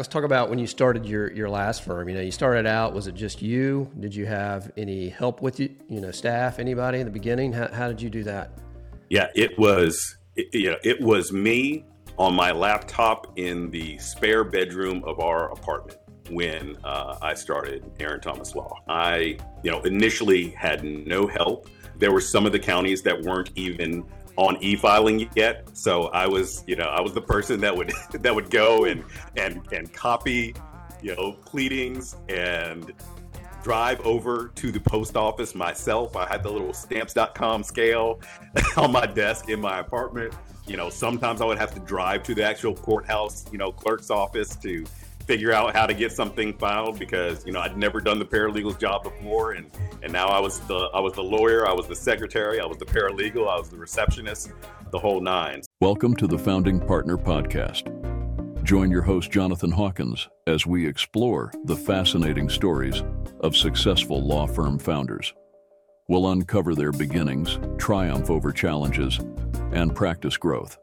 Let's talk about when you started your, your last firm. You know, you started out, was it just you? Did you have any help with you, you know, staff, anybody in the beginning? How, how did you do that? Yeah, it was, it, you know, it was me on my laptop in the spare bedroom of our apartment when uh, I started Aaron Thomas Law. I, you know, initially had no help. There were some of the counties that weren't even on e-filing yet. So I was, you know, I was the person that would that would go and and and copy, you know, pleadings and drive over to the post office myself. I had the little stamps.com scale on my desk in my apartment. You know, sometimes I would have to drive to the actual courthouse, you know, clerk's office to figure out how to get something filed because you know I'd never done the paralegal's job before, and and now I was the I was the lawyer, I was the secretary, I was the paralegal, I was the receptionist, the whole nine. Welcome to the Founding Partner Podcast. Join your host Jonathan Hawkins as we explore the fascinating stories of successful law firm founders. We'll uncover their beginnings, triumph over challenges, and practice growth.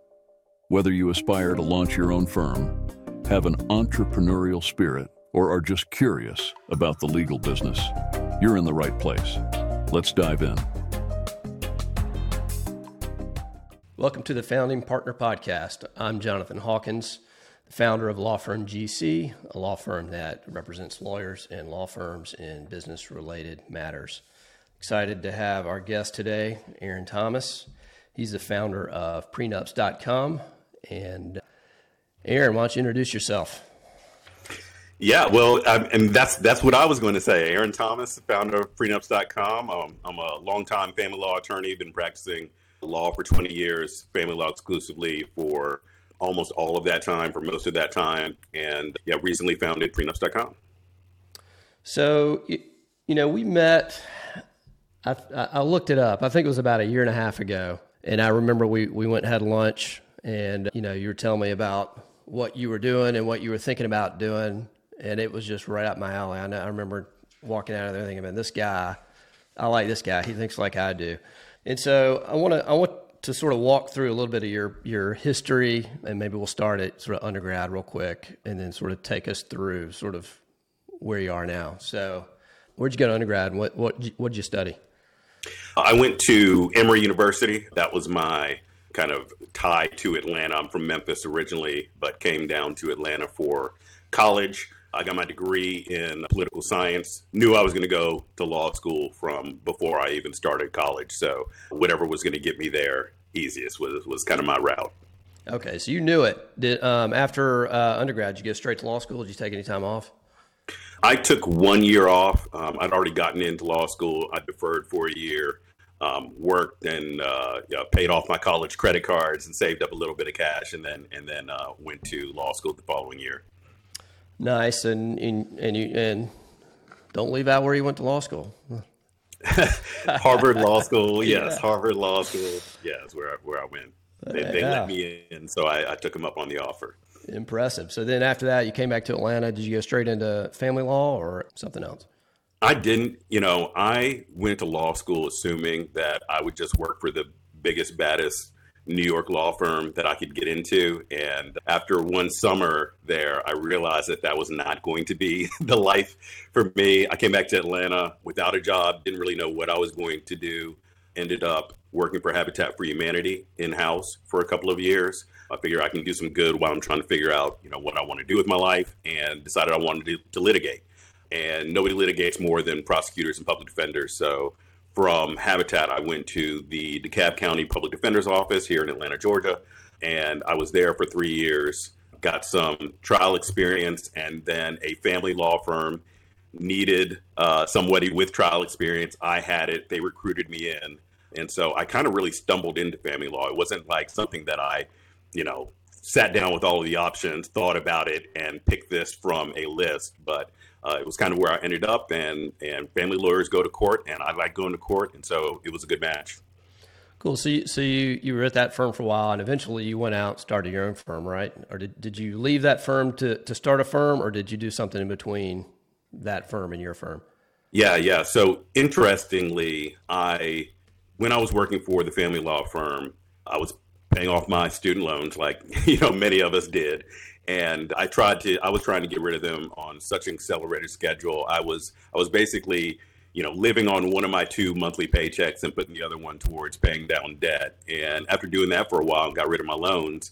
Whether you aspire to launch your own firm have an entrepreneurial spirit, or are just curious about the legal business, you're in the right place. Let's dive in. Welcome to the Founding Partner Podcast. I'm Jonathan Hawkins, the founder of Law Firm GC, a law firm that represents lawyers and law firms in business related matters. Excited to have our guest today, Aaron Thomas. He's the founder of prenups.com and Aaron, why don't you introduce yourself? Yeah, well, um, and that's that's what I was going to say. Aaron Thomas, founder of prenups.com. Um, I'm a longtime family law attorney, been practicing law for 20 years, family law exclusively for almost all of that time, for most of that time, and yeah, recently founded prenups.com. So, you know, we met, I, I looked it up, I think it was about a year and a half ago. And I remember we, we went and had lunch, and, you know, you were telling me about what you were doing and what you were thinking about doing, and it was just right up my alley. I, know, I remember walking out of there thinking, "Man, this guy, I like this guy. He thinks like I do." And so I want to I want to sort of walk through a little bit of your your history, and maybe we'll start at sort of undergrad real quick, and then sort of take us through sort of where you are now. So, where'd you go to undergrad? What what what did you study? I went to Emory University. That was my kind of tie to Atlanta. I'm from Memphis originally, but came down to Atlanta for college. I got my degree in political science. Knew I was going to go to law school from before I even started college. So whatever was going to get me there easiest was was kind of my route. Okay, so you knew it. Did um, after uh, undergrad, did you go straight to law school? Did you take any time off? I took one year off. Um, I'd already gotten into law school. I deferred for a year um, worked and uh, you know, paid off my college credit cards and saved up a little bit of cash, and then and then uh, went to law school the following year. Nice, and and and you and don't leave out where you went to law school. Harvard Law School, yes, yeah. Harvard Law School, yes, where I, where I went. They, they yeah. let me in, so I, I took them up on the offer. Impressive. So then after that, you came back to Atlanta. Did you go straight into family law or something else? I didn't, you know, I went to law school assuming that I would just work for the biggest, baddest New York law firm that I could get into. And after one summer there, I realized that that was not going to be the life for me. I came back to Atlanta without a job, didn't really know what I was going to do. Ended up working for Habitat for Humanity in house for a couple of years. I figure I can do some good while I'm trying to figure out, you know, what I want to do with my life, and decided I wanted to, to litigate and nobody litigates more than prosecutors and public defenders. So from Habitat, I went to the DeKalb County Public Defender's Office here in Atlanta, Georgia, and I was there for three years. Got some trial experience, and then a family law firm needed uh, somebody with trial experience. I had it; they recruited me in, and so I kind of really stumbled into family law. It wasn't like something that I, you know, sat down with all of the options, thought about it, and picked this from a list, but uh, it was kind of where I ended up, and and family lawyers go to court, and I like going to court, and so it was a good match. Cool. So, you, so you you were at that firm for a while, and eventually you went out and started your own firm, right? Or did did you leave that firm to to start a firm, or did you do something in between that firm and your firm? Yeah, yeah. So interestingly, I when I was working for the family law firm, I was paying off my student loans, like you know many of us did, and I tried to I was trying to get rid of them on such an accelerated schedule. I was I was basically you know living on one of my two monthly paychecks and putting the other one towards paying down debt. And after doing that for a while and got rid of my loans,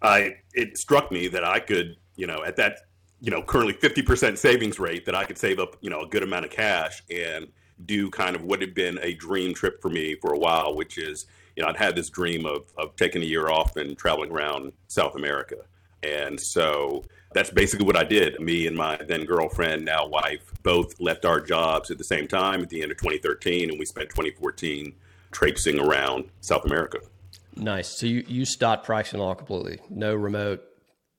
I it struck me that I could you know at that you know currently 50% savings rate that I could save up you know a good amount of cash and do kind of what had been a dream trip for me for a while, which is you know I'd had this dream of of taking a year off and traveling around South America and so that's basically what I did. Me and my then girlfriend, now wife, both left our jobs at the same time at the end of 2013, and we spent 2014 traipsing around South America. Nice. So you, you stopped practicing law completely. No remote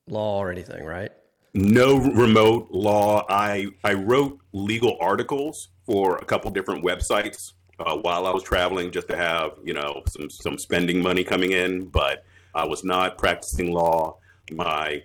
law or anything, right? No remote law. I I wrote legal articles for a couple different websites uh, while I was traveling, just to have you know some some spending money coming in. But I was not practicing law my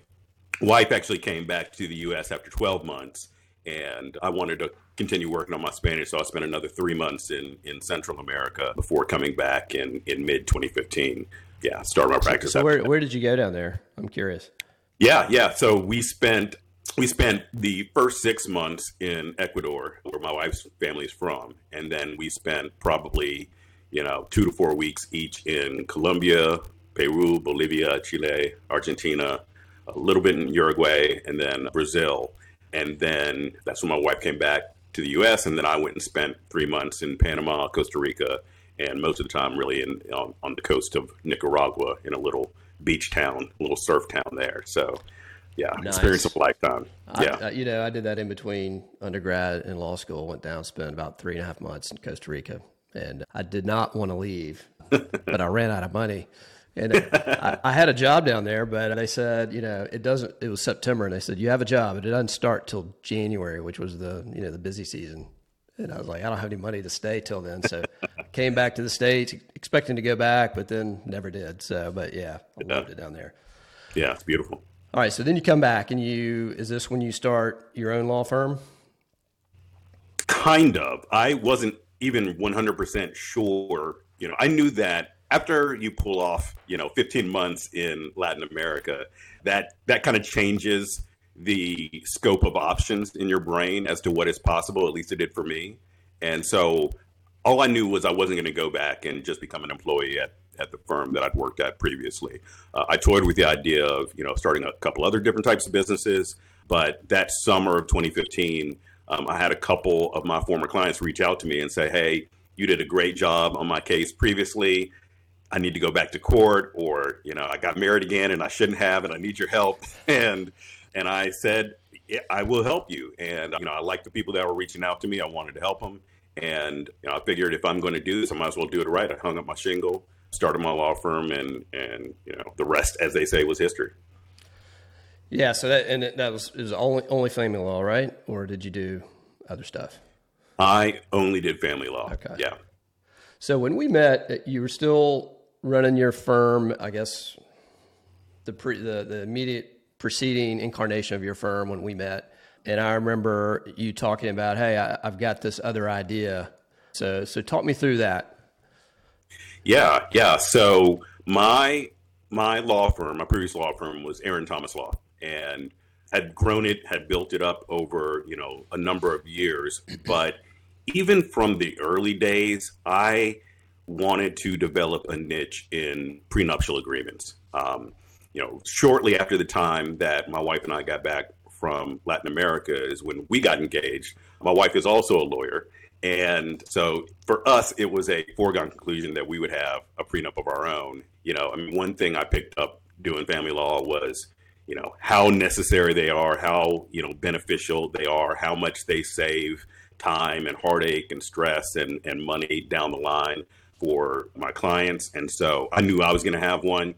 wife actually came back to the U.S. after 12 months, and I wanted to continue working on my Spanish, so I spent another three months in in Central America before coming back in in mid 2015. Yeah, started my practice. So, so where where did you go down there? I'm curious. Yeah, yeah. So we spent we spent the first six months in Ecuador, where my wife's family is from, and then we spent probably you know two to four weeks each in Colombia, Peru, Bolivia, Chile, Argentina, a little bit in Uruguay, and then Brazil. And then that's when my wife came back to the U.S. And then I went and spent three months in Panama, Costa Rica, and most of the time really in on, on the coast of Nicaragua in a little beach town, a little surf town there. So, yeah, nice. experience of a lifetime. Yeah, I, you know, I did that in between undergrad and law school. Went down, spent about three and a half months in Costa Rica, and I did not want to leave, but I ran out of money. And I, I, had a job down there, but they said, you know, it doesn't. It was September, and they said you have a job, but it doesn't start till January, which was the you know the busy season. And I was like, I don't have any money to stay till then, so came back to the states expecting to go back, but then never did. So, but yeah, I yeah. loved it down there. Yeah, it's beautiful. All right, so then you come back, and you is this when you start your own law firm? Kind of. I wasn't even 100% sure. You know, I knew that after you pull off, you know, 15 months in Latin America, that that kind of changes the scope of options in your brain as to what is possible. At least it did for me. And so all I knew was I wasn't going to go back and just become an employee at, at the firm that I'd worked at previously. Uh, I toyed with the idea of, you know, starting a couple other different types of businesses. But that summer of 2015, um, I had a couple of my former clients reach out to me and say, hey, you did a great job on my case previously. I need to go back to court or, you know, I got married again and I shouldn't have and I need your help. And and I said, yeah, I will help you. And you know, I like the people that were reaching out to me. I wanted to help them. And you know, I figured if I'm going to do this, I might as well do it right. I hung up my shingle, started my law firm, and and you know, the rest, as they say, was history. Yeah. So that and that was is only only family law, right? Or did you do other stuff? I only did family law. Okay. Yeah. So when we met, you were still running your firm, I guess the pre, the the immediate preceding incarnation of your firm when we met, and I remember you talking about, hey, I, I've got this other idea. So so talk me through that. Yeah, yeah. So my my law firm, my previous law firm was Aaron Thomas Law, and had grown it, had built it up over you know a number of years. But even from the early days, I wanted to develop a niche in prenuptial agreements. Um, you know, shortly after the time that my wife and I got back from Latin America is when we got engaged. My wife is also a lawyer. And so for us, it was a foregone conclusion that we would have a prenup of our own. You know, I mean, one thing I picked up doing family law was, you know, how necessary they are, how, you know, beneficial they are, how much they save time and heartache and stress and, and money down the line for my clients. And so I knew I was going to have one.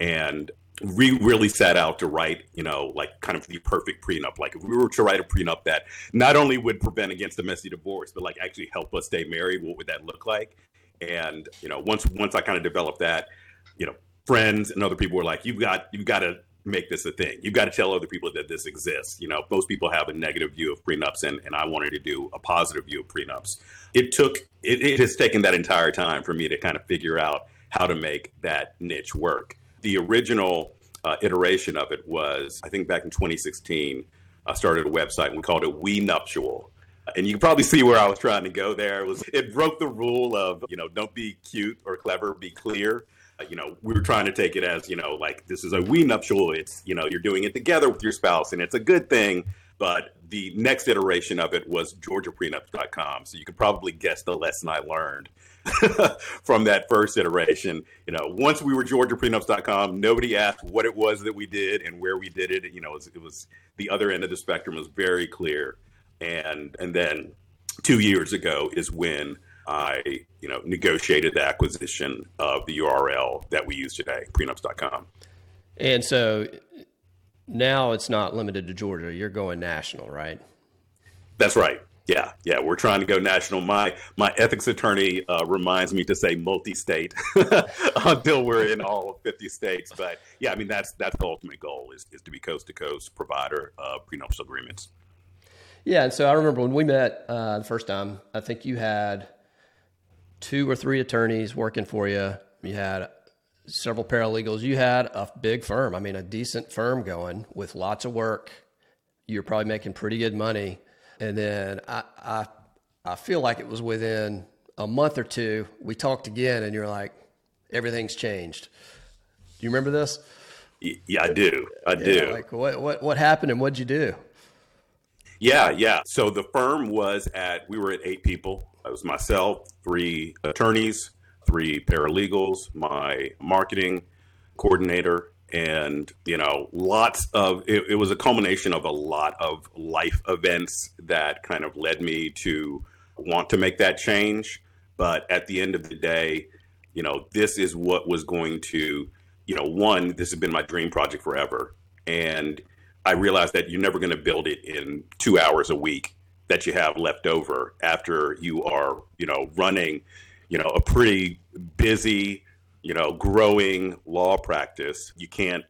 And we really set out to write, you know, like kind of the perfect prenup. Like if we were to write a prenup that not only would prevent against a messy divorce, but like actually help us stay married, what would that look like? And you know, once once I kind of developed that, you know, friends and other people were like, "You've got you've got to make this a thing. You've got to tell other people that this exists. You know, most people have a negative view of prenups, and, and I wanted to do a positive view of prenups. It took, it, it has taken that entire time for me to kind of figure out how to make that niche work. The original uh, iteration of it was, I think back in 2016, I started a website and we called it We Nuptial. And you can probably see where I was trying to go there. It was it broke the rule of, you know, don't be cute or clever, be clear. Uh, you know, we were trying to take it as, you know, like this is a we nuptial. It's, you know, you're doing it together with your spouse and it's a good thing. But the next iteration of it was georgiaprenups.com. So you could probably guess the lesson I learned from that first iteration. You know, once we were georgiaprenups.com, nobody asked what it was that we did and where we did it. You know, it was, it was the other end of the spectrum was very clear. And and then two years ago is when I, you know, negotiated the acquisition of the URL that we use today, prenups.com. And so now it's not limited to Georgia. You're going national, right? That's right. Yeah, yeah, we're trying to go national. My my ethics attorney uh, reminds me to say multi-state until we're in all 50 states. But yeah, I mean that's that's the ultimate goal is, is to be coast to coast provider of prenuptial agreements. Yeah, and so I remember when we met uh, the first time. I think you had two or three attorneys working for you. You had several paralegals. You had a big firm. I mean, a decent firm going with lots of work. You're probably making pretty good money and then I, I, I feel like it was within a month or two, we talked again and you're like, everything's changed. Do you remember this? Yeah, I do. I yeah, do. Like what, what, what happened and what'd you do? Yeah, yeah. So the firm was at, we were at eight people. It was myself, three attorneys, three paralegals, my marketing coordinator, and you know lots of it, it, was a culmination of a lot of life events that kind of led me to want to make that change. But at the end of the day you know this is what was going to you know one this has been my dream project forever. And i realized that you're never going to build it in two hours a week that you have left over after you are you know running you know a pretty busy you know, growing law practice, you can't,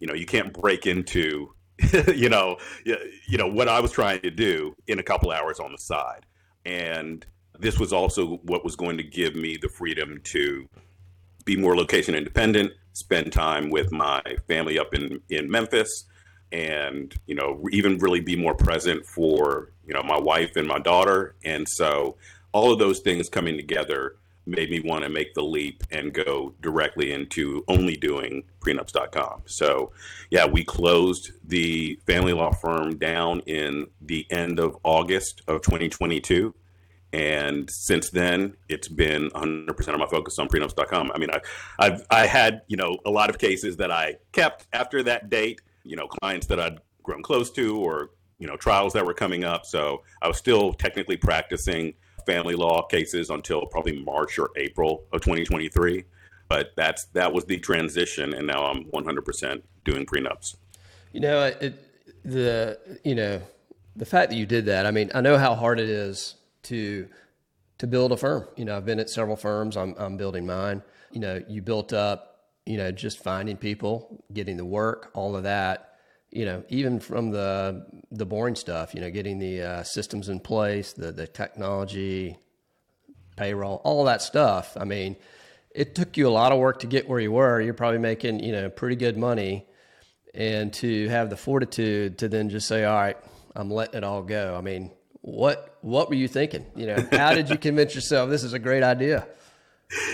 you know, you can't break into, you know, you know what I was trying to do in a couple hours on the side, and this was also what was going to give me the freedom to be more location independent, spend time with my family up in in Memphis, and you know, even really be more present for you know my wife and my daughter, and so all of those things coming together made me want to make the leap and go directly into only doing prenups.com. So, yeah, we closed the family law firm down in the end of August of 2022. And since then, it's been 100% of my focus on prenups.com. I mean, I, I've I had you know a lot of cases that I kept after that date. You know, clients that I'd grown close to, or you know, trials that were coming up. So I was still technically practicing family law cases until probably March or April of 2023. But that's that was the transition, and now I'm 100% doing prenups. You know, it, the you know the fact that you did that. I mean, I know how hard it is to to build a firm. You know, I've been at several firms. I'm I'm building mine. You know, you built up. You know, just finding people, getting the work, all of that you know, even from the the boring stuff, you know, getting the uh, systems in place, the the technology, payroll, all that stuff. I mean, it took you a lot of work to get where you were. You're probably making you know pretty good money, and to have the fortitude to then just say, all right, I'm letting it all go. I mean, what what were you thinking? You know, how did you convince yourself this is a great idea?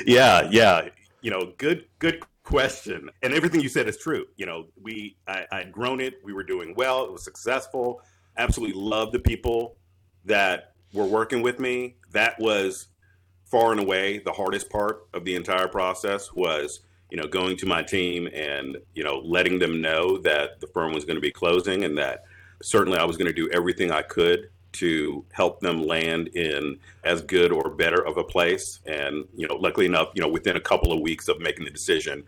Yeah, yeah. You know, good good question. And everything you said is true. You know, we I, I'd grown it. We were doing well. It was successful. Absolutely loved the people that were working with me. That was far and away the hardest part of the entire process was you know going to my team and you know letting them know that the firm was going to be closing and that certainly I was going to do everything I could to help them land in as good or better of a place. And, you know, luckily enough, you know, within a couple of weeks of making the decision,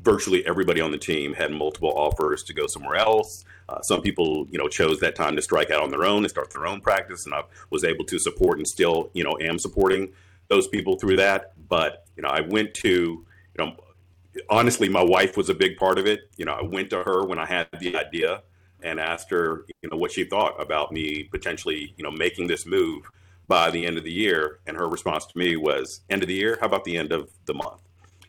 virtually everybody on the team had multiple offers to go somewhere else. Uh, some people, you know, chose that time to strike out on their own and start their own practice. And I was able to support and still, you know, am supporting those people through that. But, you know, I went to, you know, honestly, my wife was a big part of it. You know, I went to her when I had the idea and asked her, you know, what she thought about me potentially, you know, making this move by the end of the year. And her response to me was, "End of the year? How about the end of the month?"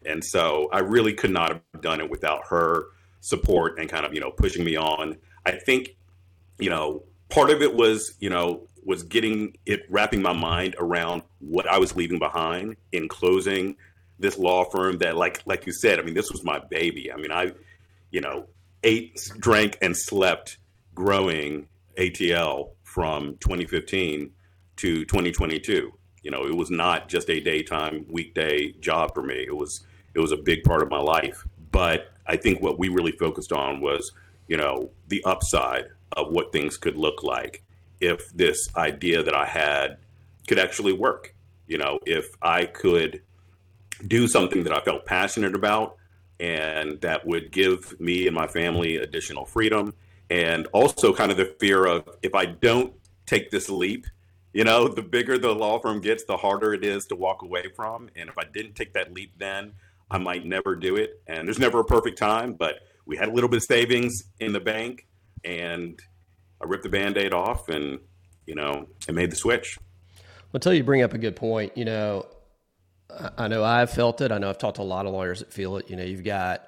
And so I really could not have done it without her support and kind of, you know, pushing me on. I think, you know, part of it was, you know, was getting it wrapping my mind around what I was leaving behind in closing this law firm that like like you said, I mean, this was my baby. I mean, I, you know, ate, drank, and slept growing ATL from 2015 to 2022. You know, it was not just a daytime weekday job for me. It was it was a big part of my life. But I think what we really focused on was, you know, the upside of what things could look like if this idea that I had could actually work. You know, if I could do something that I felt passionate about and that would give me and my family additional freedom and also kind of the fear of if I don't take this leap, you know, the bigger the law firm gets, the harder it is to walk away from. And if I didn't take that leap then, I might never do it. And there's never a perfect time, but we had a little bit of savings in the bank and I ripped the band aid off and, you know, and made the switch. Well, until you bring up a good point, you know, I know I've felt it. I know I've talked to a lot of lawyers that feel it. You know, you've got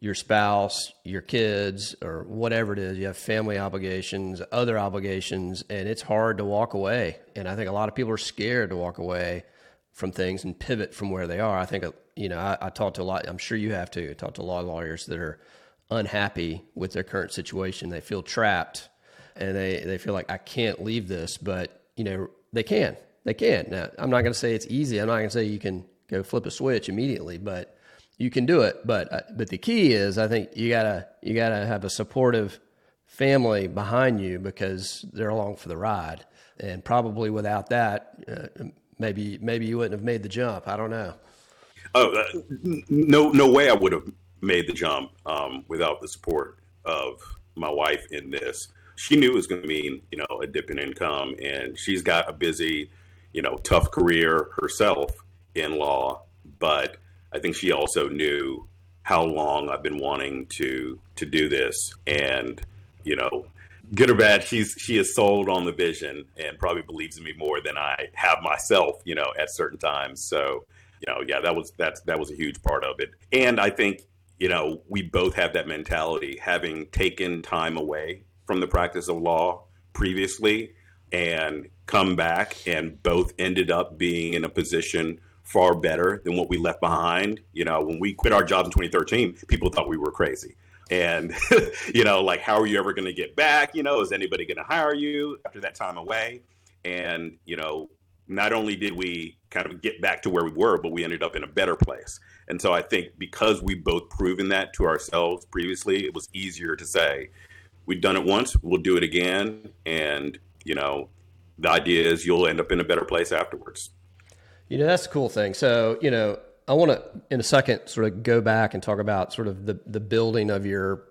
your spouse, your kids, or whatever it is. You have family obligations, other obligations, and it's hard to walk away. And I think a lot of people are scared to walk away from things and pivot from where they are. I think, uh, you know, I, I talk to a lot, I'm sure you have to, talk to a lot of lawyers that are unhappy with their current situation. They feel trapped and they, they feel like, I can't leave this, but, you know, they can they can. Now, I'm not going to say it's easy. I'm not going to say you can go flip a switch immediately, but you can do it. But uh, but the key is, I think you gotta you gotta have a supportive family behind you because they're along for the ride. And probably without that, uh, maybe maybe you wouldn't have made the jump. I don't know. Oh uh, no, no way I would have made the jump um, without the support of my wife in this. She knew it was going to mean you know a dip in income, and she's got a busy you know, tough career herself in law, but I think she also knew how long I've been wanting to to do this, and you know, good or bad, she's she is sold on the vision and probably believes in me more than I have myself, you know, at certain times. So, you know, yeah, that was that's that was a huge part of it, and I think you know we both have that mentality, having taken time away from the practice of law previously and come back and both ended up being in a position far better than what we left behind. You know, when we quit our jobs in 2013, people thought we were crazy. And, you know, like, how are you ever going to get back? You know, is anybody going to hire you after that time away? And, you know, not only did we kind of get back to where we were, but we ended up in a better place. And so I think because we both proven that to ourselves previously, it was easier to say, we've done it once, we'll do it again. And, you know, the idea is you'll end up in a better place afterwards. You know, that's the cool thing. So, you know, I want to, in a second, sort of go back and talk about sort of the, the building of your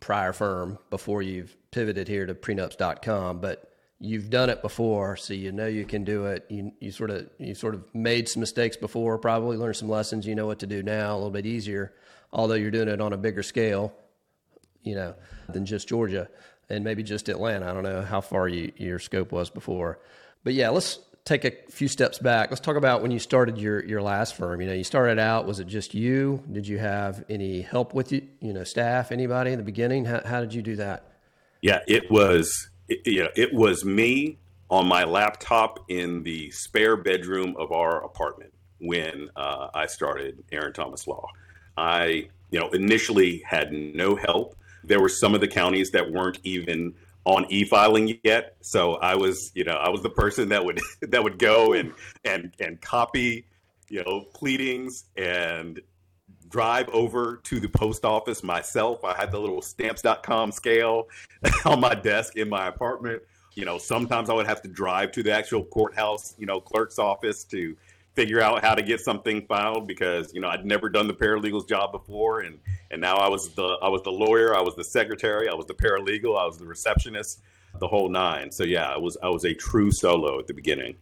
prior firm before you've pivoted here to prenups.com. But you've done it before, so you know you can do it. You, you sort of you sort of made some mistakes before, probably learned some lessons. You know what to do now, a little bit easier. Although you're doing it on a bigger scale, you know, than just Georgia and maybe just Atlanta. I don't know how far you, your scope was before, but yeah, let's take a few steps back. Let's talk about when you started your your last firm. You know, you started out. Was it just you? Did you have any help with you? You know, staff, anybody in the beginning? How, how did you do that? Yeah, it was. It, you know, it was me on my laptop in the spare bedroom of our apartment when uh, I started Aaron Thomas Law. I, you know, initially had no help. There were some of the counties that weren't even on e-filing yet. So I was, you know, I was the person that would that would go and and and copy, you know, pleadings and drive over to the post office myself. I had the little stamps.com scale on my desk in my apartment. You know, sometimes I would have to drive to the actual courthouse, you know, clerk's office to figure out how to get something filed because you know I'd never done the paralegal's job before, and and now I was the I was the lawyer, I was the secretary, I was the paralegal, I was the receptionist, the whole nine. So yeah, I was I was a true solo at the beginning.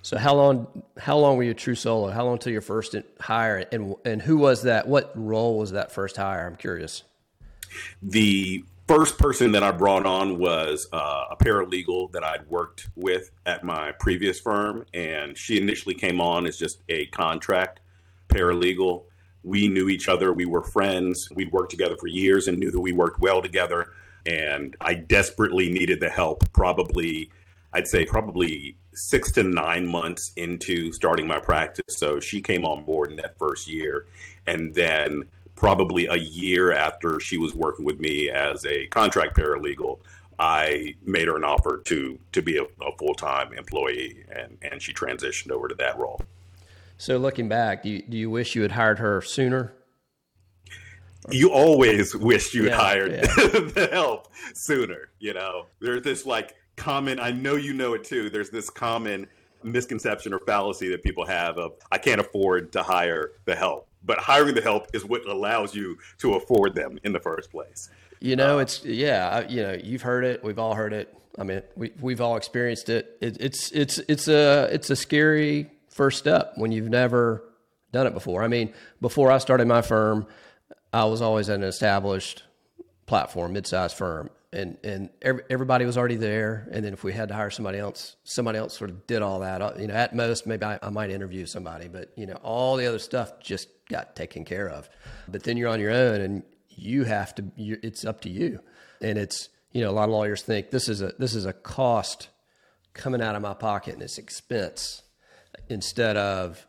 So how long how long were you a true solo? How long till your first hire, and and who was that? What role was that first hire? I'm curious. The first person that I brought on was uh, a paralegal that I'd worked with at my previous firm, and she initially came on as just a contract paralegal. we knew each other. We were friends. We'd worked together for years and knew that we worked well together. And I desperately needed the help, probably, I'd say, probably six to nine months into starting my practice. So she came on board in that first year. And then, probably a year after she was working with me as a contract paralegal, I made her an offer to to be a, a full time employee, and and she transitioned over to that role. So looking back, do you, do you wish you had hired her sooner? You always wish you had yeah, hired yeah. the help sooner. You know, there's this like common. I know you know it too. There's this common misconception or fallacy that people have of I can't afford to hire the help, but hiring the help is what allows you to afford them in the first place. You know, uh, it's yeah. You know, you've heard it. We've all heard it. I mean, we we've all experienced it. it. It's it's it's a it's a scary first step when you've never done it before. I mean, before I started my firm, I was always an established platform, mid-sized firm, and and every, everybody was already there. And then if we had to hire somebody else, somebody else sort of did all that. Uh, you know, at most, maybe I, I might interview somebody, but you know, all the other stuff just got taken care of. But then you're on your own, and you have to it's up to you and it's you know a lot of lawyers think this is a this is a cost coming out of my pocket and it's expense instead of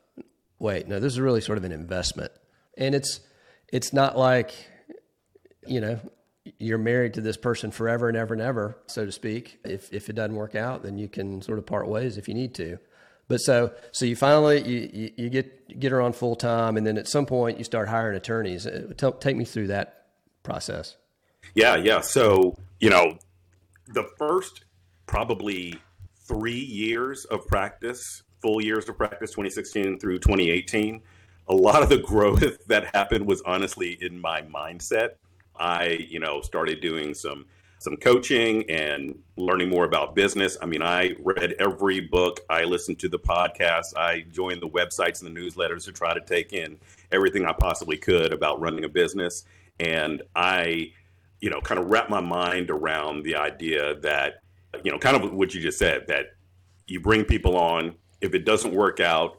wait no this is really sort of an investment and it's it's not like you know you're married to this person forever and ever and ever so to speak if if it doesn't work out then you can sort of part ways if you need to but so so you finally you, you, get get her on full time, and then at some point you start hiring attorneys. Uh, tell, take me through that process. Yeah, yeah. So you know, the first probably three years of practice, full years of practice, 2016 through 2018. A lot of the growth that happened was honestly in my mindset. I, you know, started doing some some coaching and learning more about business. I mean, I read every book, I listened to the podcasts, I joined the websites and the newsletters to try to take in everything I possibly could about running a business. And I, you know, kind of wrap my mind around the idea that, you know, kind of what you just said, that you bring people on, if it doesn't work out,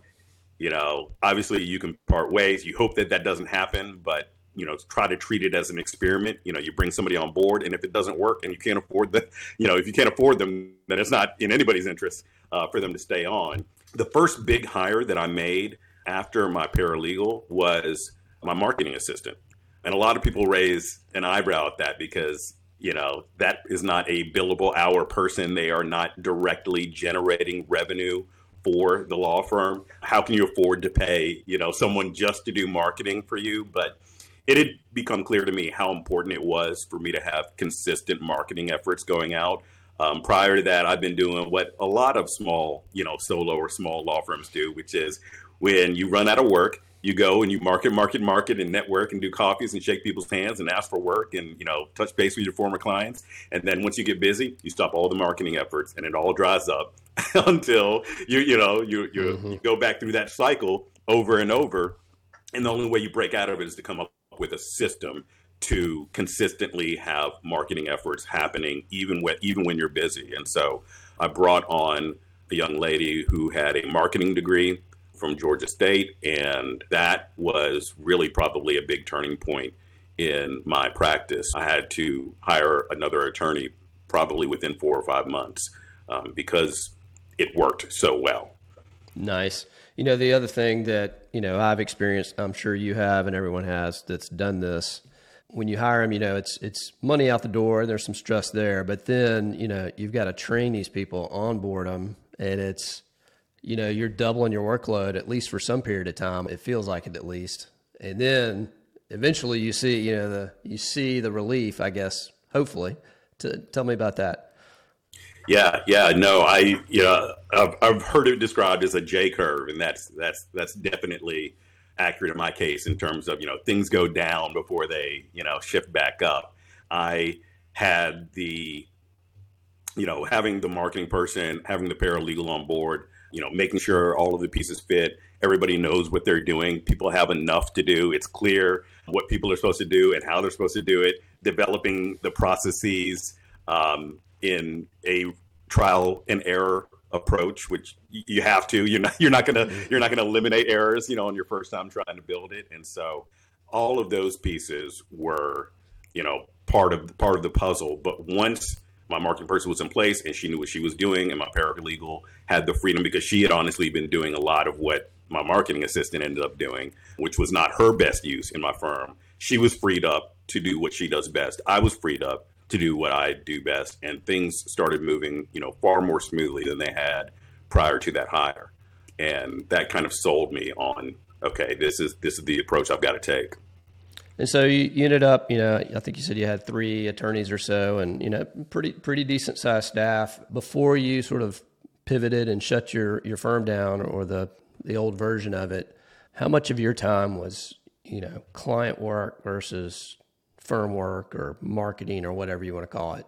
you know, obviously you can part ways. You hope that that doesn't happen, but you know try to treat it as an experiment. You know you bring somebody on board and if it doesn't work and you can't afford the you know if you can't afford them then it's not in anybody's interest uh, for them to stay on. The first big hire that i made after my paralegal was my marketing assistant. And a lot of people raise an eyebrow at that because you know that is not a billable hour person. They are not directly generating revenue for the law firm. How can you afford to pay you know someone just to do marketing for you? But it had become clear to me how important it was for me to have consistent marketing efforts going out. Um, prior to that, I've been doing what a lot of small, you know, solo or small law firms do, which is when you run out of work, you go and you market, market, market, and network and do coffees and shake people's hands and ask for work and you know touch base with your former clients. And then once you get busy, you stop all the marketing efforts and it all dries up until you you know you you, mm-hmm. you go back through that cycle over and over. And the only way you break out of it is to come up with a system to consistently have marketing efforts happening even when even when you're busy. And so I brought on a young lady who had a marketing degree from Georgia State, and that was really probably a big turning point in my practice. I had to hire another attorney probably within four or five months um, because it worked so well. Nice. You know, the other thing that, you know, I've experienced, I'm sure you have and everyone has that's done this. When you hire them, you know, it's it's money out the door. There's some stress there, but then you know you've got to train these people, onboard them, and it's you know you're doubling your workload at least for some period of time. It feels like it at least, and then eventually you see you know the you see the relief, I guess. Hopefully, to tell me about that. Yeah, yeah, no, I you know I've, I've heard it described as a J curve, and that's that's that's definitely accurate in my case in terms of you know things go down before they you know shift back up. I had the you know having the marketing person, having the paralegal on board, you know making sure all of the pieces fit. Everybody knows what they're doing. People have enough to do. It's clear what people are supposed to do and how they're supposed to do it. Developing the processes. Um, in a trial and error approach, which you have to. You're not you're not gonna mm-hmm. you're not gonna eliminate errors, you know, on your first time trying to build it. And so all of those pieces were, you know, part of part of the puzzle. But once my marketing person was in place and she knew what she was doing, and my paralegal had the freedom because she had honestly been doing a lot of what my marketing assistant ended up doing, which was not her best use in my firm. She was freed up to do what she does best. I was freed up to do what I do best, and things started moving, you know, far more smoothly than they had prior to that hire. And that kind of sold me on, okay, this is this is the approach I've got to take. And so you, you ended up, you know, I think you said you had three attorneys or so, and you know, pretty pretty decent sized staff before you sort of pivoted and shut your your firm down or the the old version of it. How much of your time was you know client work versus firm work or marketing or whatever you want to call it?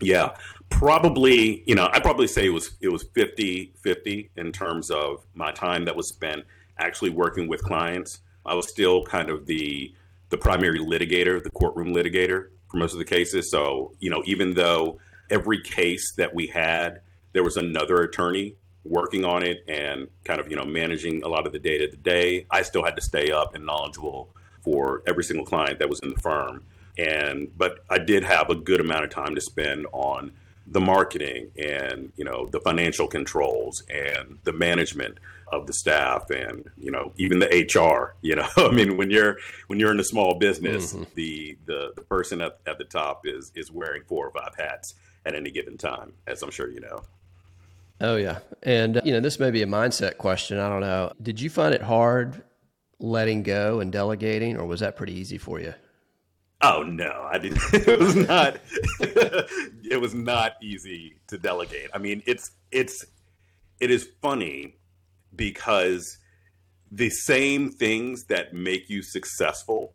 Yeah, probably, you know, I probably say it was it was 50-50 in terms of my time that was spent actually working with clients. I was still kind of the the primary litigator, the courtroom litigator for most of the cases. So, you know, even though every case that we had, there was another attorney working on it and kind of, you know, managing a lot of the day to day, I still had to stay up and knowledgeable for every single client that was in the firm. And but I did have a good amount of time to spend on the marketing and you know the financial controls and the management of the staff and you know even the HR you know I mean when you're when you're in a small business mm-hmm. the, the the person at, at the top is is wearing four or five hats at any given time as I'm sure you know oh yeah and you know this may be a mindset question I don't know did you find it hard letting go and delegating, or was that pretty easy for you? Oh no, I didn't. It was not. it was not easy to delegate. I mean, it's it's it is funny because the same things that make you successful,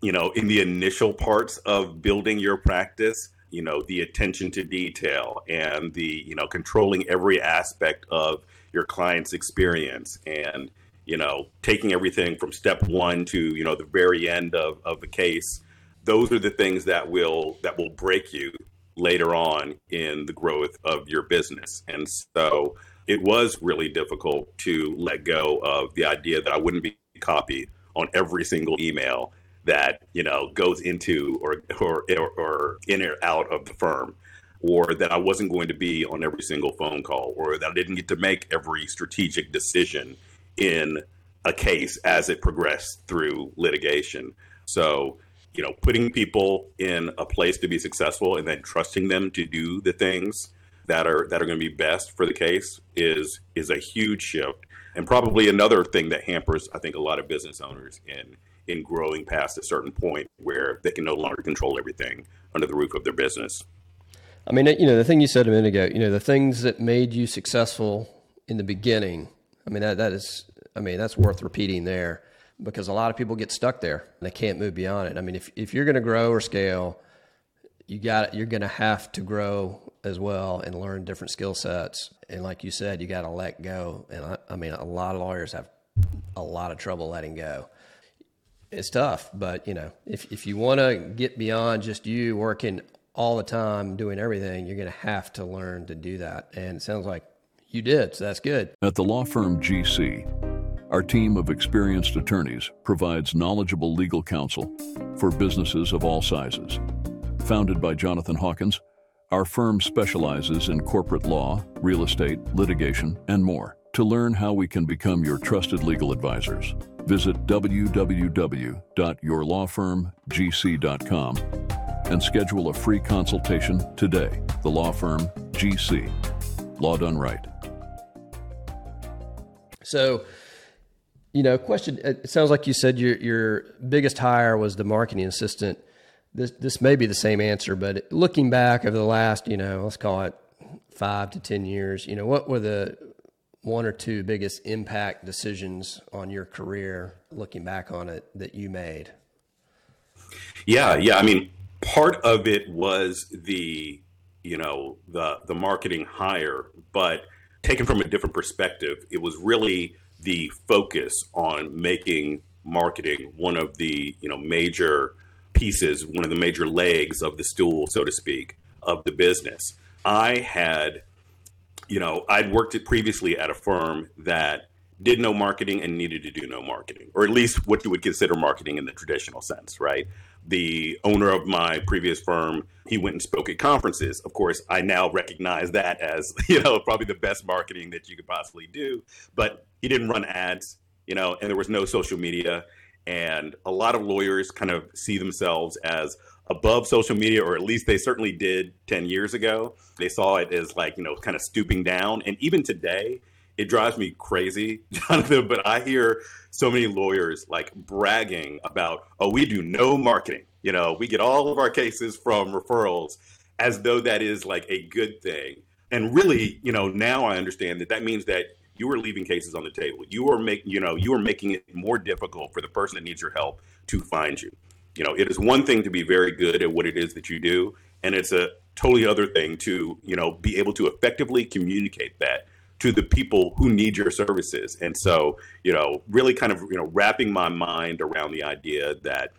you know, in the initial parts of building your practice, you know, the attention to detail and the you know controlling every aspect of your client's experience and you know, taking everything from step one to, you know, the very end of, of the case, those are the things that will that will break you later on in the growth of your business. And so it was really difficult to let go of the idea that I wouldn't be copied on every single email that you know goes into or or or, or in or out of the firm or that I wasn't going to be on every single phone call or that I didn't get to make every strategic decision in a case as it progressed through litigation. So, you know, putting people in a place to be successful and then trusting them to do the things that are that are going to be best for the case is is a huge shift and probably another thing that hampers I think a lot of business owners in in growing past a certain point where they can no longer control everything under the roof of their business. I mean, you know, the thing you said a minute ago, you know, the things that made you successful in the beginning. I mean, that that is I mean, that's worth repeating there because a lot of people get stuck there and they can't move beyond it. I mean, if, if you're going to grow or scale, you got you're going to have to grow as well and learn different skill sets. And like you said, you got to let go. And I, I mean, a lot of lawyers have a lot of trouble letting go. It's tough, but you know, if if you want to get beyond just you working all the time doing everything, you're going to have to learn to do that. And it sounds like you did, so that's good. At the law firm GC, our team of experienced attorneys provides knowledgeable legal counsel for businesses of all sizes. Founded by Jonathan Hawkins, our firm specializes in corporate law, real estate, litigation, and more. To learn how we can become your trusted legal advisors, visit www.yourlawfirmgc.com and schedule a free consultation today. The Law Firm GC. Law done right. So, you know, question. It sounds like you said your your biggest hire was the marketing assistant. This this may be the same answer, but looking back over the last, you know, let's call it five to ten years, you know, what were the one or two biggest impact decisions on your career, looking back on it, that you made? Yeah, yeah. I mean, part of it was the you know the the marketing hire, but taken from a different perspective, it was really the focus on making marketing one of the you know major pieces, one of the major legs of the stool, so to speak, of the business. I had you know, I'd worked it previously at a firm that did no marketing and needed to do no marketing, or at least what you would consider marketing in the traditional sense, right? The owner of my previous firm, he went and spoke at conferences. Of course, I now recognize that as, you know, probably the best marketing that you could possibly do. But he didn't run ads, you know, and there was no social media. And a lot of lawyers kind of see themselves as above social media, or at least they certainly did 10 years ago. They saw it as like, you know, kind of stooping down. And even today, it drives me crazy, Jonathan, but I hear so many lawyers like bragging about, oh, we do no marketing. You know, we get all of our cases from referrals as though that is like a good thing. And really, you know, now I understand that that means that you are leaving cases on the table. You are making, you know, you are making it more difficult for the person that needs your help to find you. You know, it is one thing to be very good at what it is that you do, and it's a totally other thing to, you know, be able to effectively communicate that to the people who need your services. And so, you know, really kind of, you know, wrapping my mind around the idea that,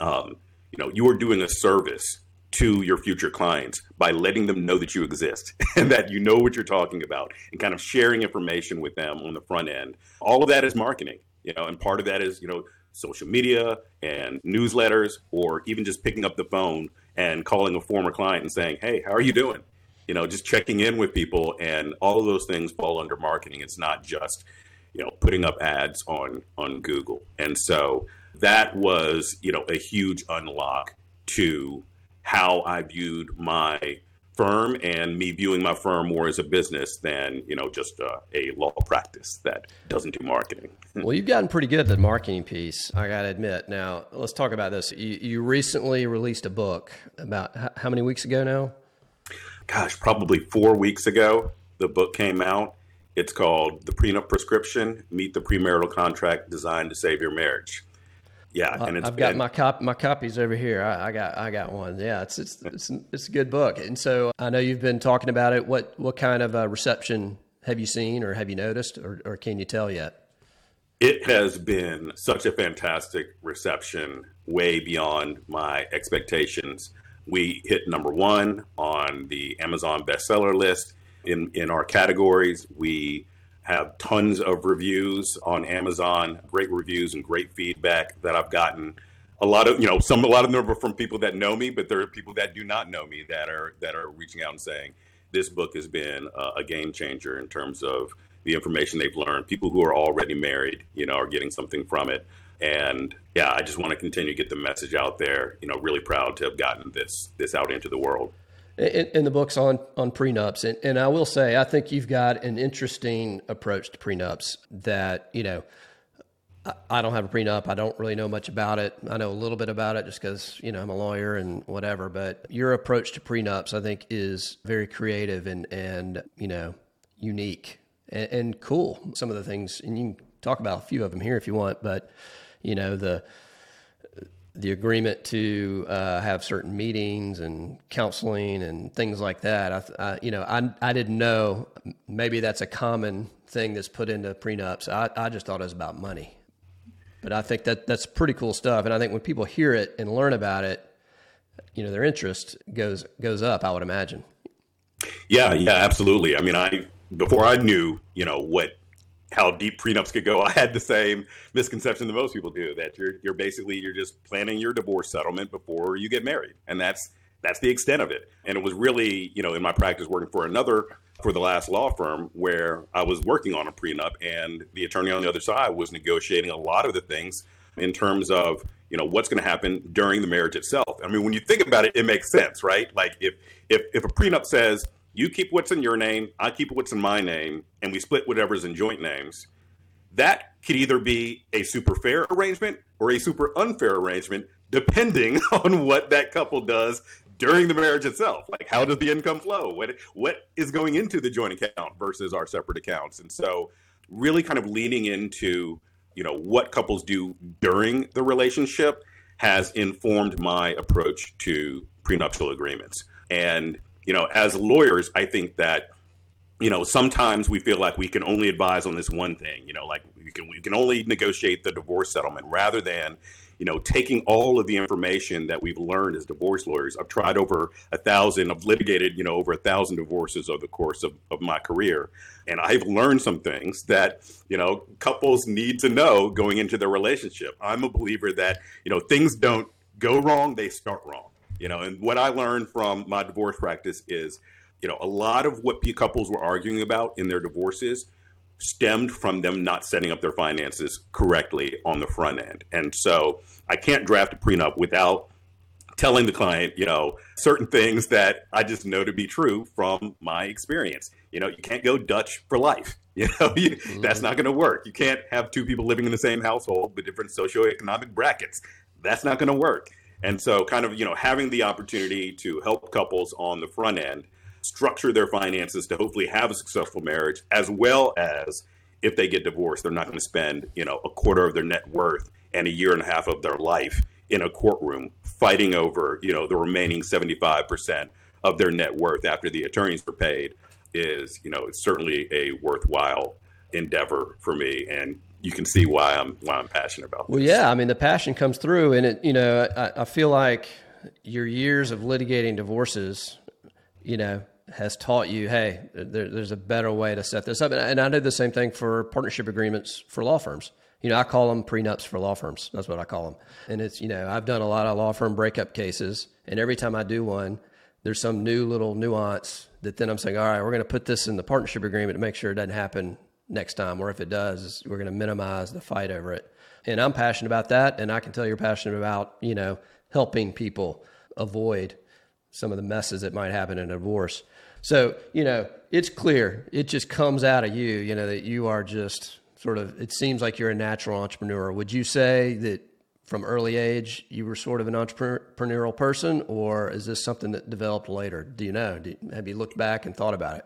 um, you know, you are doing a service to your future clients by letting them know that you exist and that you know what you're talking about and kind of sharing information with them on the front end. All of that is marketing, you know, and part of that is, you know, social media and newsletters or even just picking up the phone and calling a former client and saying, "Hey, how are you doing?" You know, just checking in with people and all of those things fall under marketing. It's not just, you know, putting up ads on on Google. And so that was, you know, a huge unlock to how I viewed my firm and me viewing my firm more as a business than you know just uh, a law practice that doesn't do marketing. well, you've gotten pretty good at the marketing piece. I got to admit. Now, let's talk about this. You, you recently released a book about how many weeks ago now? Gosh, probably four weeks ago, the book came out. It's called The Prenup Prescription Meet the Premarital Contract Designed to Save Your Marriage. Yeah, and I've got my cop my copies over here. I, I, got I got one. Yeah, it's, it's it's it's a good book. And so I know you've been talking about it. What what kind of uh, reception have you seen, or have you noticed, or, or can you tell yet? It has been such a fantastic reception, way beyond my expectations. We hit number one on the Amazon bestseller list in, in our categories. We have tons of reviews on Amazon, great reviews and great feedback that I've gotten. A lot of you know, some a lot of them are from people that know me, but there are people that do not know me that are that are reaching out and saying this book has been a, a game changer in terms of the information they've learned. People who are already married, you know, are getting something from it. And yeah, I just want to continue to get the message out there. You know, really proud to have gotten this this out into the world. In, in the books on on prenups, and, and I will say, I think you've got an interesting approach to prenups. That you know, I, don't have a prenup. I don't really know much about it. I know a little bit about it just because you know I'm a lawyer and whatever. But your approach to prenups, I think, is very creative and and you know unique and, and cool. Some of the things, and you can talk about a few of them here if you want, but you know the the agreement to uh, have certain meetings and counseling and things like that. I, I, you know, I, I didn't know maybe that's a common thing that's put into prenups. I, I just thought it was about money, but I think that that's pretty cool stuff. And I think when people hear it and learn about it, you know, their interest goes goes up. I would imagine. Yeah, yeah, absolutely. I mean, I before I knew, you know, what how deep prenups could go. I had the same misconception that most people do that you're you're basically you're just planning your divorce settlement before you get married, and that's that's the extent of it. And it was really, you know, in my practice working for another for the last law firm where I was working on a prenup, and the attorney on the other side was negotiating a lot of the things in terms of you know what's going to happen during the marriage itself. I mean, when you think about it, it makes sense, right? Like if if if a prenup says you keep what's in your name, I keep what's in my name, and we split whatever's in joint names. That could either be a super fair arrangement or a super unfair arrangement, depending on what that couple does during the marriage itself. Like, how does the income flow? What what is going into the joint account versus our separate accounts? And so, really, kind of leaning into you know what couples do during the relationship has informed my approach to prenuptial agreements. And you know, as lawyers, I think that you know sometimes we feel like we can only advise on this one thing. You know, like we can we can only negotiate the divorce settlement rather than you know, taking all of the information that we've learned as divorce lawyers. I've tried over a thousand, I've litigated, you know, over a thousand divorces over the course of, of my career. And I've learned some things that, you know, couples need to know going into their relationship. I'm a believer that, you know, things don't go wrong, they start wrong. You know, and what I learned from my divorce practice is, you know, a lot of what couples were arguing about in their divorces stemmed from them not setting up their finances correctly on the front end. And so I can't draft a prenup without telling the client, you know, certain things that I just know to be true from my experience. You know, you can't go Dutch for life. You know, you, mm-hmm. that's not going to work. You can't have two people living in the same household with different socioeconomic brackets. That's not going to work. And so, kind of, you know, having the opportunity to help couples on the front end structure their finances to hopefully have a successful marriage, as well as if they get divorced, they're not going to spend, you know, a quarter of their net worth and a year and a half of their life in a courtroom fighting over, you know, the remaining 75% of their net worth after the attorneys are paid is, you know, it's certainly a worthwhile endeavor for me. And you can see why I'm why I'm passionate about. This. Well, yeah, I mean the passion comes through, and it, you know, I, I feel like your years of litigating divorces, you know, has taught you, hey, there, there's a better way to set this up. And, and I did the same thing for partnership agreements for law firms. You know, I call them prenups for law firms. That's what I call them. And it's, you know, I've done a lot of law firm breakup cases. And every time I do one, there's some new little nuance that then I'm saying, all right, we're going to put this in the partnership agreement to make sure it doesn't happen next time. Or if it does, we're going to minimize the fight over it. And I'm passionate about that. And I can tell you're passionate about, you know, helping people avoid some of the messes that might happen in a divorce. So, you know, it's clear. It just comes out of you, you know, that you are just sort of, it seems like you're a natural entrepreneur. Would you say that from early age you were sort of an entrepreneurial person, or is this something that developed later? Do you know? Do, have you looked back and thought about it?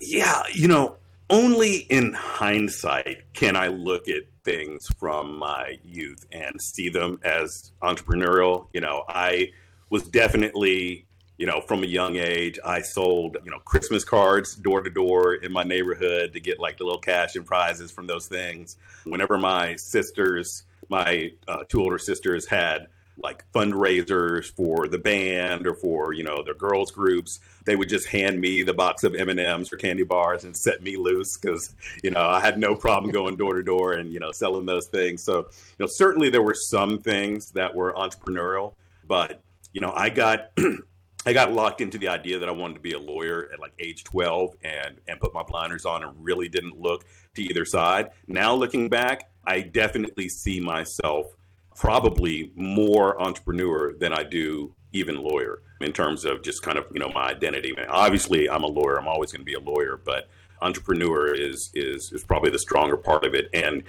Yeah, you know, only in hindsight can I look at things from my youth and see them as entrepreneurial. You know, I was definitely you know, from a young age, I sold, you know, Christmas cards door to door in my neighborhood to get like the little cash and prizes from those things. Whenever my sisters, my uh, two older sisters had like fundraisers for the band or for, you know, their girls groups, they would just hand me the box of M&Ms or candy bars and set me loose because, you know, I had no problem going door to door and, you know, selling those things. So, you know, certainly there were some things that were entrepreneurial, but, you know, I got I got locked into the idea that I wanted to be a lawyer at like age 12 and and put my blinders on and really didn't look to either side. Now looking back, I definitely see myself probably more entrepreneur than I do even lawyer in terms of just kind of, you know, my identity. Obviously, I'm a lawyer. I'm always going to be a lawyer, but entrepreneur is is is probably the stronger part of it and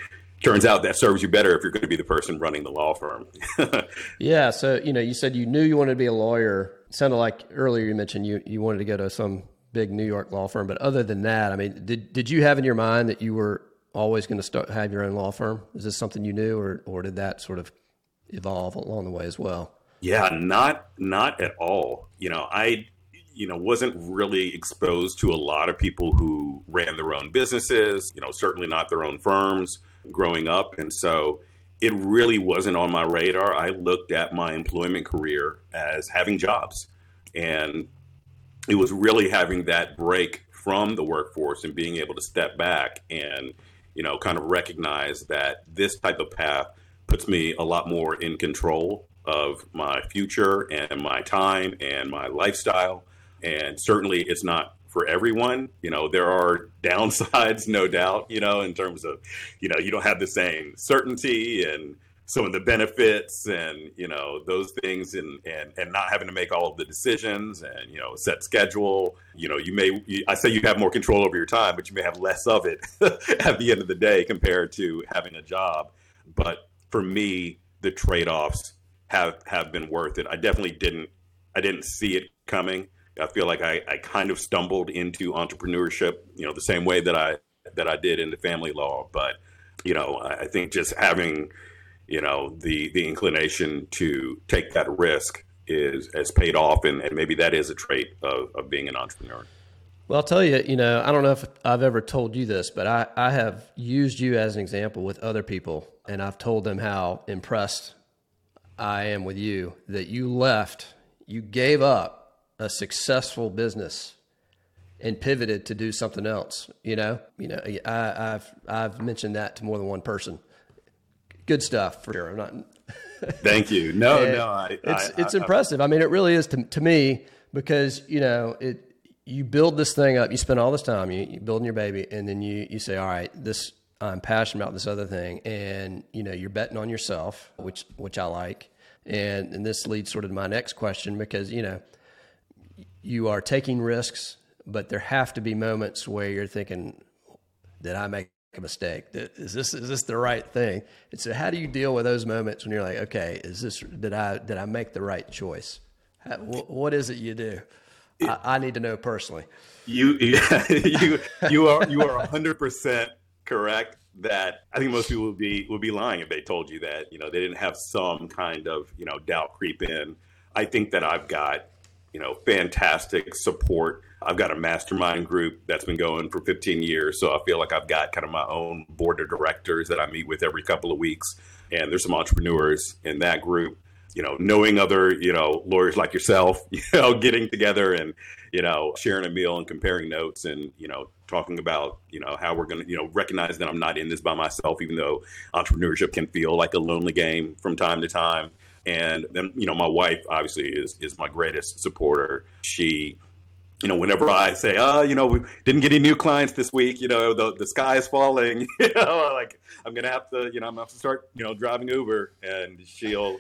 turns out that serves you better if you're going to be the person running the law firm. yeah. So, you know, you said you knew you wanted to be a lawyer. It sounded like earlier you mentioned you, you wanted to go to some big New York law firm. But other than that, I mean, did, did you have in your mind that you were always going to start have your own law firm? Is this something you knew or, or did that sort of evolve along the way as well? Yeah, not, not at all. You know, I, you know, wasn't really exposed to a lot of people who ran their own businesses, you know, certainly not their own firms growing up. And so it really wasn't on my radar. I looked at my employment career as having jobs. And it was really having that break from the workforce and being able to step back and, you know, kind of recognize that this type of path puts me a lot more in control of my future and my time and my lifestyle. And certainly it's not for everyone. You know, there are downsides, no doubt, you know, in terms of, you know, you don't have the same certainty and some of the benefits and, you know, those things and, and, and not having to make all of the decisions and, you know, set schedule. You know, you may, I say you have more control over your time, but you may have less of it at the end of the day compared to having a job. But for me, the trade offs have, have been worth it. I definitely didn't, I didn't see it coming I feel like I, I kind of stumbled into entrepreneurship, you know, the same way that I that I did in the family law. But you know, I think just having you know the the inclination to take that risk is has paid off, and, and maybe that is a trait of, of being an entrepreneur. Well, I'll tell you, you know, I don't know if I've ever told you this, but I, I have used you as an example with other people, and I've told them how impressed I am with you that you left, you gave up a successful business and pivoted to do something else. You know, you know, I, have I've mentioned that to more than one person. Good stuff for sure. I'm not. Thank you. No, no, I, it's I, it's I, impressive. I mean, it really is to to me because you know it. You build this thing up. You spend all this time you, you building your baby, and then you you say, "All right, this I'm passionate about this other thing," and you know you're betting on yourself, which which I like. And and this leads sort of to my next question because you know you are taking risks but there have to be moments where you're thinking, did I make a mistake? Is this is this the right thing? And so, how do you deal with those moments when you're like, okay, is this did I did I make the right choice? How, what is it you do? I, I, need to know personally. You you you are you are hundred percent correct. That I think most people would be would be lying if they told you that you know they didn't have some kind of you know doubt creep in. I think that I've got you know fantastic support I've got a mastermind group that's been going for 15 years. So I feel like I've got kind of my own board of directors that I meet with every couple of weeks. And there's some entrepreneurs in that group, you know, knowing other, you know, lawyers like yourself, you know, getting together and, you know, sharing a meal and comparing notes and, you know, talking about, you know, how we're going to, you know, recognize that I'm not in this by myself, even though entrepreneurship can feel like a lonely game from time to time. And then, you know, my wife obviously is is my greatest supporter. She you know, whenever I say, oh, you know, we didn't get any new clients this week, you know, the, the sky is falling, you know, like I'm going to have to, you know, I'm going to have to start, you know, driving Uber and she'll,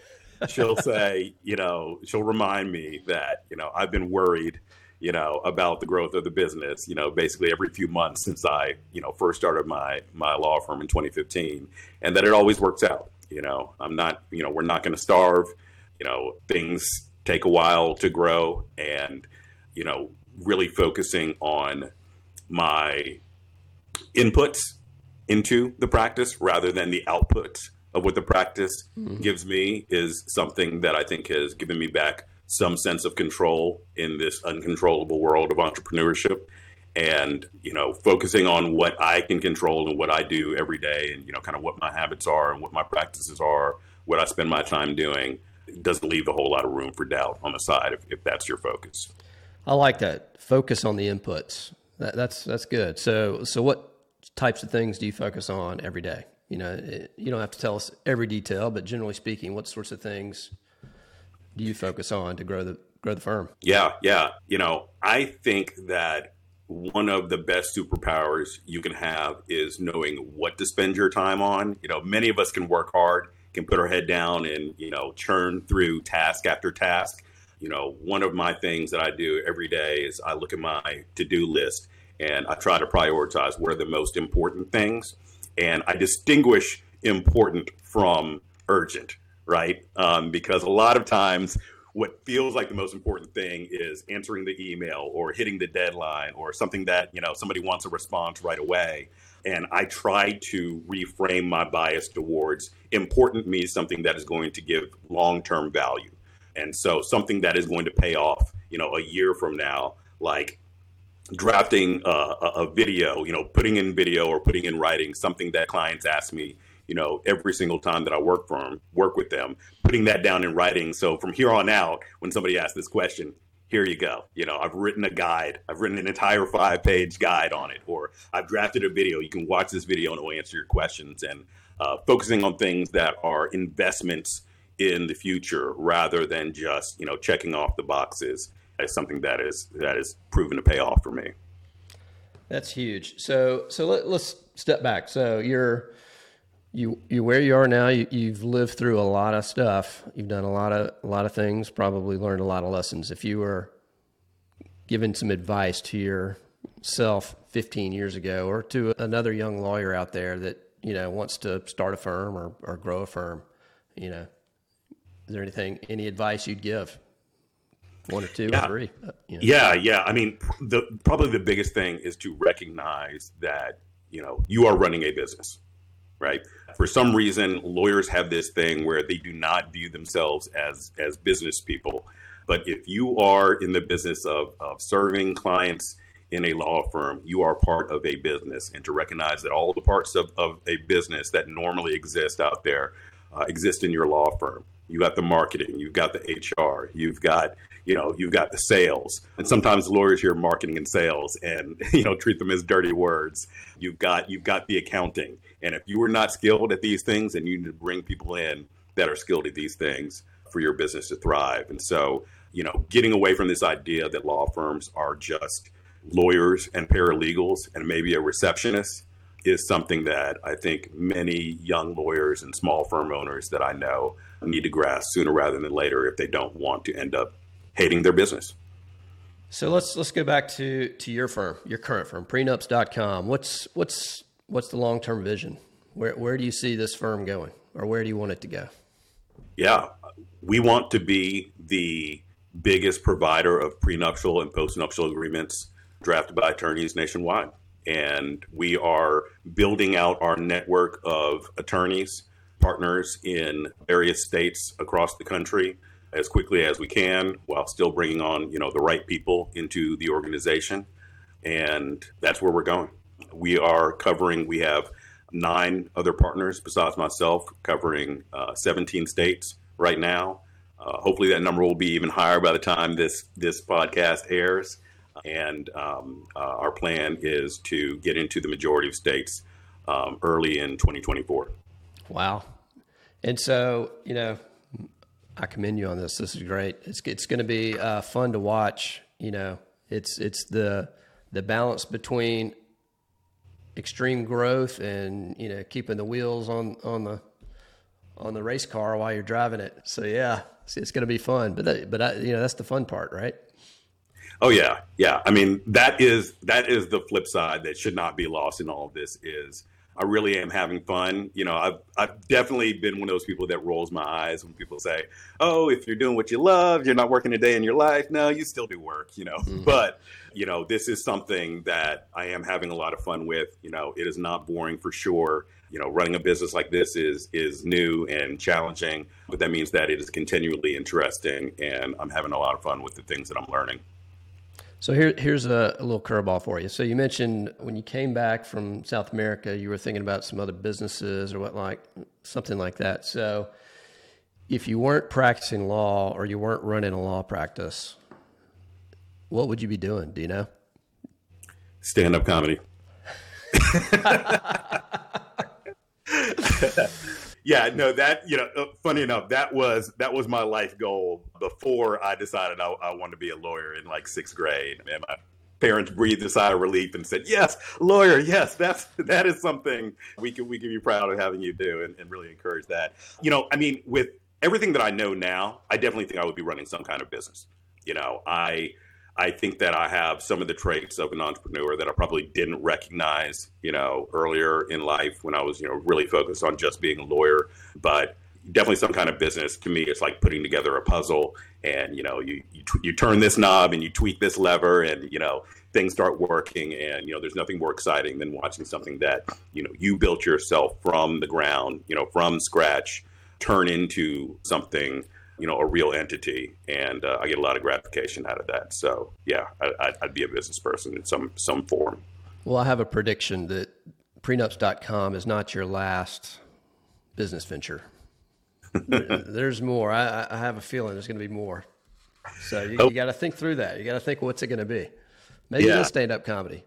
she'll say, you know, she'll remind me that, you know, I've been worried, you know, about the growth of the business, you know, basically every few months since I, you know, first started my, my law firm in 2015 and that it always works out. You know, I'm not, you know, we're not going to starve, you know, things take a while to grow and, you know, really focusing on my inputs into the practice rather than the output of what the practice mm-hmm. gives me is something that I think has given me back some sense of control in this uncontrollable world of entrepreneurship and you know focusing on what I can control and what I do every day and you know kind of what my habits are and what my practices are what I spend my time doing doesn't leave a whole lot of room for doubt on the side if, if that's your focus. I like that. Focus on the inputs. That, that's that's good. So so what types of things do you focus on every day? You know, it, you don't have to tell us every detail, but generally speaking, what sorts of things do you focus on to grow the grow the firm? Yeah, yeah. You know, I think that one of the best superpowers you can have is knowing what to spend your time on. You know, many of us can work hard, can put our head down and, you know, churn through task after task you know, one of my things that I do every day is I look at my to do list and I try to prioritize what are the most important things. And I distinguish important from urgent, right? Um, because a lot of times, what feels like the most important thing is answering the email or hitting the deadline or something that you know somebody wants a response right away and i try to reframe my bias towards important means something that is going to give long-term value and so something that is going to pay off, you know, a year from now, like drafting a, a video, you know, putting in video or putting in writing something that clients ask me, you know, every single time that I work for them, work with them, putting that down in writing. So from here on out, when somebody asks this question, here you go. You know, I've written a guide. I've written an entire five page guide on it, or I've drafted a video. You can watch this video and it will answer your questions. And uh, focusing on things that are investments in the future rather than just you know checking off the boxes as something that is that is proven to pay off for me. That's huge. So so let, us step back. So you're you you where you are now. You, you've lived through a lot of stuff. You've done a lot of a lot of things. Probably learned a lot of lessons. If you were given some advice to yourself 15 years ago, or to another young lawyer out there that you know wants to start a firm or, or grow a firm, you know, is there anything, any advice you'd give? One or two yeah. or three? Uh, you know. Yeah, yeah. I mean, the probably the biggest thing is to recognize that you know you are running a business, right? For some reason, lawyers have this thing where they do not view themselves as as business people. But if you are in the business of, of serving clients in a law firm, you are part of a business, and to recognize that all the parts of, of a business that normally exist out there uh, exist in your law firm. You got the marketing, you've got the HR, you've got you know you've got the sales, and sometimes lawyers hear marketing and sales and you know treat them as dirty words. You've got you've got the accounting, and if you are not skilled at these things, and you need to bring people in that are skilled at these things for your business to thrive. And so you know, getting away from this idea that law firms are just lawyers and paralegals and maybe a receptionist is something that I think many young lawyers and small firm owners that I know need to grasp sooner rather than later if they don't want to end up hating their business. So let's let's go back to to your firm, your current firm, prenups.com. What's what's what's the long-term vision? Where where do you see this firm going or where do you want it to go? Yeah, we want to be the biggest provider of prenuptial and postnuptial agreements drafted by attorneys nationwide and we are building out our network of attorneys, partners in various states across the country as quickly as we can while still bringing on, you know, the right people into the organization. And that's where we're going. We are covering, we have nine other partners besides myself covering uh, 17 states right now. Uh, hopefully that number will be even higher by the time this this podcast airs and um, uh, our plan is to get into the majority of states um, early in 2024. Wow. And so, you know, I commend you on this. This is great. It's it's going to be uh, fun to watch. You know, it's it's the the balance between extreme growth and you know keeping the wheels on on the on the race car while you're driving it. So yeah, it's, it's going to be fun. But that, but I, you know that's the fun part, right? Oh yeah, yeah. I mean, that is that is the flip side that should not be lost in all of this. Is I really am having fun. You know, I've I've definitely been one of those people that rolls my eyes when people say, "Oh, if you're doing what you love, you're not working a day in your life." No, you still do work. You know, mm-hmm. but you know, this is something that I am having a lot of fun with. You know, it is not boring for sure. You know, running a business like this is is new and challenging, but that means that it is continually interesting, and I'm having a lot of fun with the things that I'm learning. So here, here's a, a, little curveball for you. So you mentioned when you came back from South America, you were thinking about some other businesses or what like something like that. So if you weren't practicing law or you weren't running a law practice, what would you be doing? Do you know? Stand up comedy. yeah, no, that you know, uh, funny enough, that was that was my life goal before I decided I, I wanted to be a lawyer in like sixth grade. And my parents breathed a sigh of relief and said, "Yes, lawyer. Yes, that's that is something we can we can be proud of having you do, and, and really encourage that." You know, I mean, with everything that I know now, I definitely think I would be running some kind of business. You know, I I think that I have some of the traits of an entrepreneur that I probably didn't recognize, you know, earlier in life when I was, you know, really focused on just being a lawyer. But definitely some kind of business to me, it's like putting together a puzzle, and you know, you you, you turn this knob and you tweak this lever, and you know, things start working. And you know, there's nothing more exciting than watching something that you know you built yourself from the ground, you know, from scratch, turn into something you know a real entity, and uh, I get a lot of gratification out of that. So yeah, I, would be a business person in some some form. Well, I have a prediction that prenups.com is not your last business venture. there's more. I, I, have a feeling there's going to be more. So you, oh. you got to think through that. You got to think what's it going to be. Maybe yeah. stand up comedy.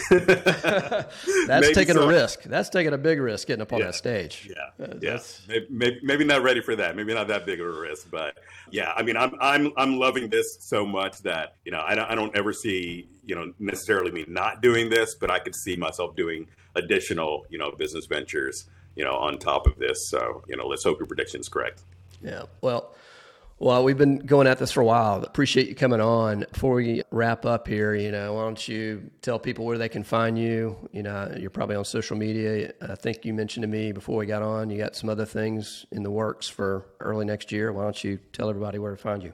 That's maybe taking so. a risk. That's taking a big risk getting up on yeah. that stage. Yeah, uh, yeah. Maybe, maybe, maybe, not ready for that. Maybe not that big of a risk, but yeah. I mean, I'm I'm I'm loving this so much that you know I don't I don't ever see you know necessarily me not doing this, but I could see myself doing additional you know business ventures you know on top of this. So you know, let's hope your prediction is correct. Yeah. Well. Well, we've been going at this for a while. Appreciate you coming on. Before we wrap up here, you know, why don't you tell people where they can find you? You know, you're probably on social media. I think you mentioned to me before we got on, you got some other things in the works for early next year. Why don't you tell everybody where to find you?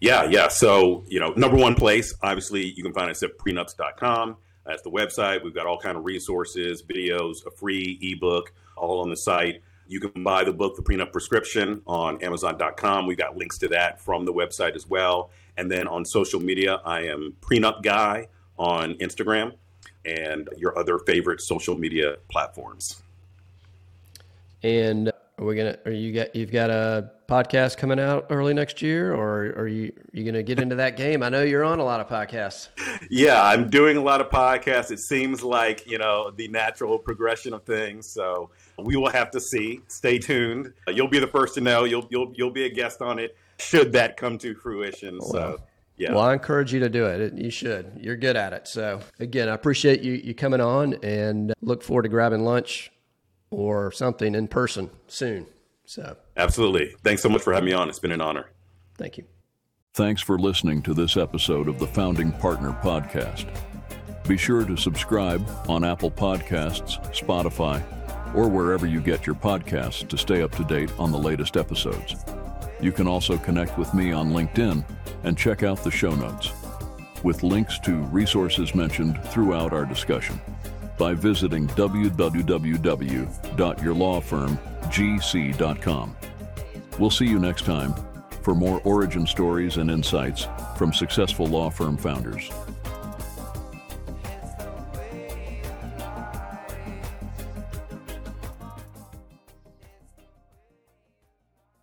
Yeah, yeah. So, you know, number one place, obviously, you can find us at prenups.com. That's the website. We've got all kind of resources, videos, a free ebook, all on the site. You can buy the book, The Prenup Prescription, on Amazon.com. We've got links to that from the website as well. And then on social media, I am Prenup Guy on Instagram and your other favorite social media platforms. And uh, we're we gonna? Are you got? You've got a podcast coming out early next year, or are you you gonna get into that game? I know you're on a lot of podcasts. Yeah, I'm doing a lot of podcasts. It seems like you know the natural progression of things. So we will have to see. Stay tuned. You'll be the first to know. You'll you'll you'll be a guest on it should that come to fruition. Oh, so. Yeah. Well, I encourage you to do it. You should. You're good at it. So, again, I appreciate you, you coming on and look forward to grabbing lunch or something in person soon. So, absolutely. Thanks so much for having me on. It's been an honor. Thank you. Thanks for listening to this episode of the Founding Partner Podcast. Be sure to subscribe on Apple Podcasts, Spotify, or wherever you get your podcasts to stay up to date on the latest episodes. You can also connect with me on LinkedIn and check out the show notes with links to resources mentioned throughout our discussion by visiting www.yourlawfirmgc.com. We'll see you next time for more origin stories and insights from successful law firm founders.